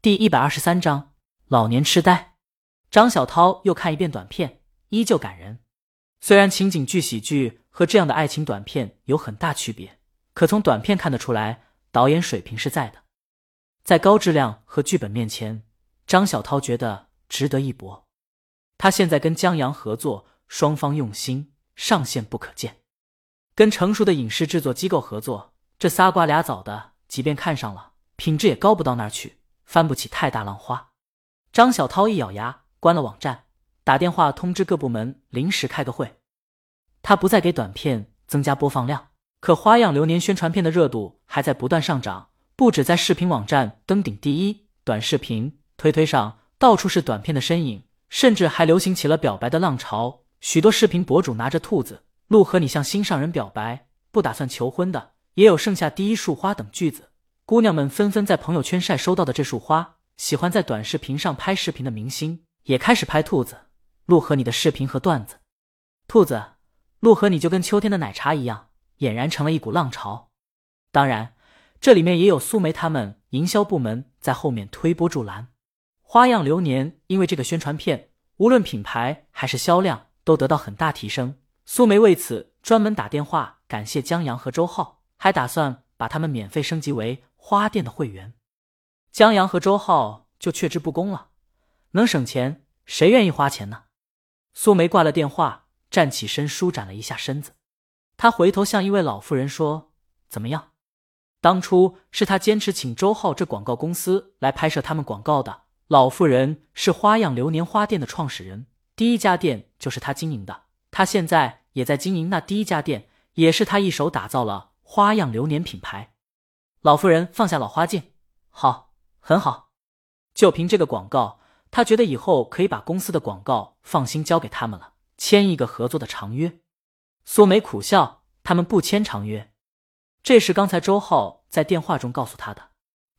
第一百二十三章老年痴呆。张小涛又看一遍短片，依旧感人。虽然情景剧喜剧和这样的爱情短片有很大区别，可从短片看得出来，导演水平是在的。在高质量和剧本面前，张小涛觉得值得一搏。他现在跟江阳合作，双方用心，上限不可见。跟成熟的影视制作机构合作，这仨瓜俩枣的，即便看上了，品质也高不到那儿去，翻不起太大浪花。张小涛一咬牙，关了网站，打电话通知各部门临时开个会。他不再给短片增加播放量，可《花样流年》宣传片的热度还在不断上涨，不止在视频网站登顶第一，短视频推推上到处是短片的身影，甚至还流行起了表白的浪潮。许多视频博主拿着兔子。鹿和你向心上人表白，不打算求婚的也有剩下第一束花等句子，姑娘们纷纷在朋友圈晒收到的这束花。喜欢在短视频上拍视频的明星也开始拍兔子。陆和你的视频和段子，兔子，陆和你就跟秋天的奶茶一样，俨然成了一股浪潮。当然，这里面也有苏梅他们营销部门在后面推波助澜。花样流年因为这个宣传片，无论品牌还是销量都得到很大提升。苏梅为此专门打电话感谢江阳和周浩，还打算把他们免费升级为花店的会员。江阳和周浩就却之不恭了，能省钱谁愿意花钱呢？苏梅挂了电话，站起身舒展了一下身子，她回头向一位老妇人说：“怎么样？当初是他坚持请周浩这广告公司来拍摄他们广告的。老妇人是花样流年花店的创始人，第一家店就是他经营的。”他现在也在经营那第一家店，也是他一手打造了花样流年品牌。老妇人放下老花镜，好，很好，就凭这个广告，他觉得以后可以把公司的广告放心交给他们了，签一个合作的长约。苏梅苦笑，他们不签长约。这是刚才周浩在电话中告诉他的。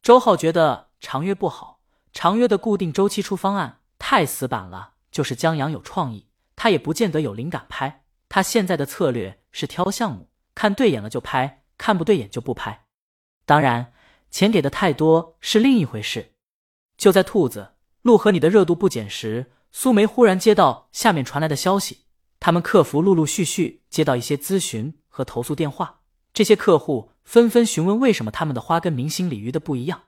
周浩觉得长约不好，长约的固定周期出方案太死板了，就是江阳有创意。他也不见得有灵感拍，他现在的策略是挑项目，看对眼了就拍，看不对眼就不拍。当然，钱给的太多是另一回事。就在兔子陆和你的热度不减时，苏梅忽然接到下面传来的消息，他们客服陆陆续续接到一些咨询和投诉电话，这些客户纷纷询问为什么他们的花跟明星鲤鱼的不一样。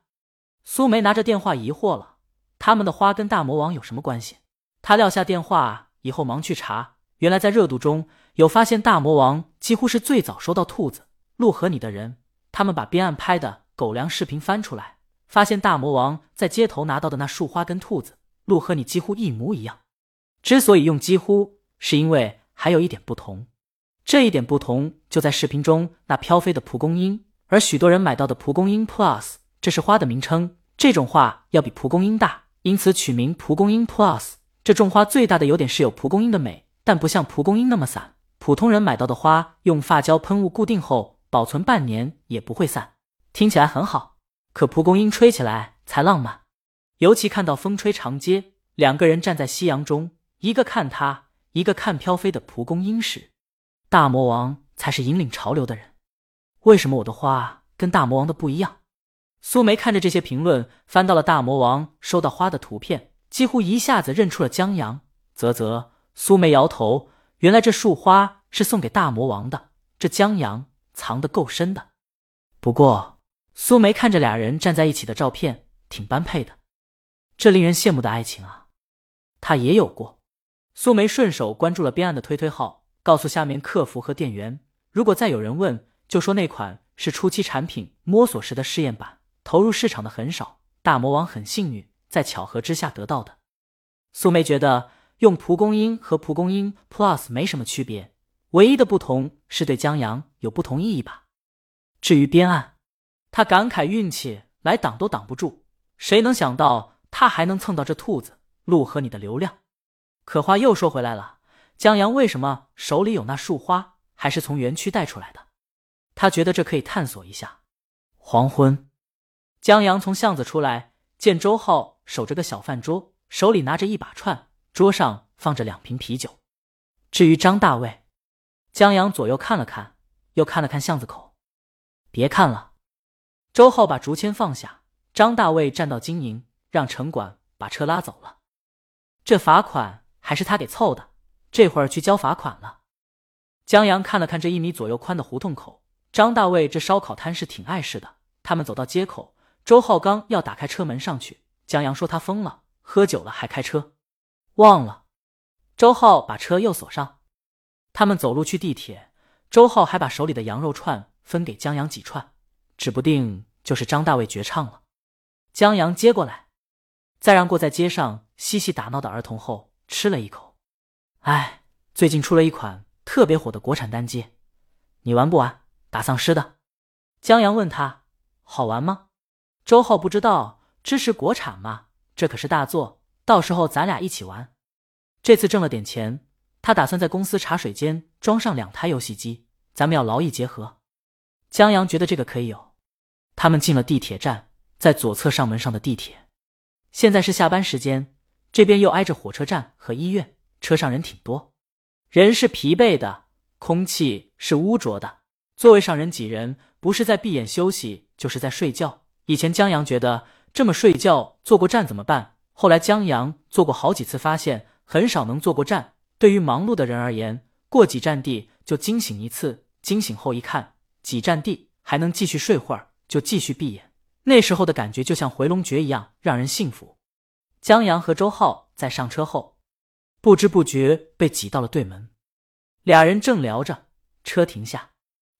苏梅拿着电话疑惑了，他们的花跟大魔王有什么关系？他撂下电话。以后忙去查，原来在热度中有发现，大魔王几乎是最早收到兔子鹿和你的人。他们把边岸拍的狗粮视频翻出来，发现大魔王在街头拿到的那束花跟兔子鹿和你几乎一模一样。之所以用几乎，是因为还有一点不同。这一点不同就在视频中那飘飞的蒲公英，而许多人买到的蒲公英 Plus，这是花的名称。这种花要比蒲公英大，因此取名蒲公英 Plus。这种花最大的优点是有蒲公英的美，但不像蒲公英那么散。普通人买到的花用发胶喷雾固定后，保存半年也不会散。听起来很好，可蒲公英吹起来才浪漫。尤其看到风吹长街，两个人站在夕阳中，一个看他，一个看飘飞的蒲公英时，大魔王才是引领潮流的人。为什么我的花跟大魔王的不一样？苏梅看着这些评论，翻到了大魔王收到花的图片。几乎一下子认出了江阳，啧啧，苏梅摇头，原来这束花是送给大魔王的。这江阳藏得够深的。不过，苏梅看着俩人站在一起的照片，挺般配的。这令人羡慕的爱情啊，他也有过。苏梅顺手关注了边岸的推推号，告诉下面客服和店员，如果再有人问，就说那款是初期产品摸索时的试验版，投入市场的很少。大魔王很幸运。在巧合之下得到的，苏梅觉得用蒲公英和蒲公英 Plus 没什么区别，唯一的不同是对江阳有不同意义吧。至于边岸，他感慨运气来挡都挡不住，谁能想到他还能蹭到这兔子鹿和你的流量？可话又说回来了，江阳为什么手里有那束花，还是从园区带出来的？他觉得这可以探索一下。黄昏，江阳从巷子出来，见周浩。守着个小饭桌，手里拿着一把串，桌上放着两瓶啤酒。至于张大卫，江阳左右看了看，又看了看巷子口，别看了。周浩把竹签放下，张大卫站到经营，让城管把车拉走了。这罚款还是他给凑的，这会儿去交罚款了。江阳看了看这一米左右宽的胡同口，张大卫这烧烤摊是挺碍事的。他们走到街口，周浩刚要打开车门上去，江阳说他疯了，喝酒了还开车，忘了。周浩把车又锁上，他们走路去地铁，周浩还把手里的羊肉串分给江阳几串，指不定就是张大卫绝唱了。江阳接过来，再让过在街上嬉戏打闹的儿童后吃了一口。哎，最近出了一款特别火的国产单机，你玩不玩？打丧尸的。江阳问他好玩吗？周浩不知道，支持国产嘛，这可是大作，到时候咱俩一起玩。这次挣了点钱，他打算在公司茶水间装上两台游戏机，咱们要劳逸结合。江阳觉得这个可以有。他们进了地铁站。在左侧上门上的地铁，现在是下班时间，这边又挨着火车站和医院，车上人挺多，人是疲惫的，空气是污浊的，座位上人挤人，不是在闭眼休息，就是在睡觉。以前江阳觉得这么睡觉坐过站怎么办？后来江阳坐过好几次，发现很少能坐过站。对于忙碌的人而言，过几站地就惊醒一次，惊醒后一看几站地还能继续睡会儿，就继续闭眼。那时候的感觉就像回龙诀一样，让人幸福。江阳和周浩在上车后，不知不觉被挤到了对门。俩人正聊着，车停下。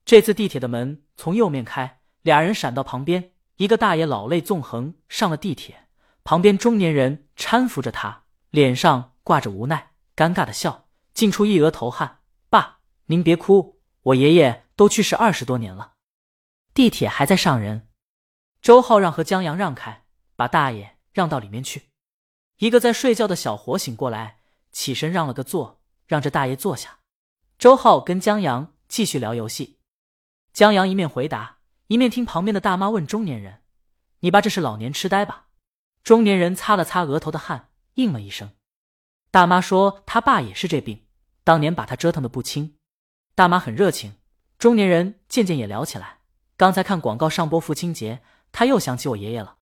这次地铁的门从右面开，俩人闪到旁边。一个大爷老泪纵横上了地铁，旁边中年人搀扶着他，脸上挂着无奈、尴尬的笑，浸出一额头汗。爸，您别哭，我爷爷都去世二十多年了。地铁还在上人。周浩让和江阳让开，把大爷让到里面去。一个在睡觉的小伙醒过来，起身让了个座，让这大爷坐下。周浩跟江阳继续聊游戏。江阳一面回答，一面听旁边的大妈问中年人：“你爸这是老年痴呆吧？”中年人擦了擦额头的汗，应了一声。大妈说：“他爸也是这病，当年把他折腾的不轻。”大妈很热情，中年人渐渐也聊起来。刚才看广告上播父亲节。他又想起我爷爷了。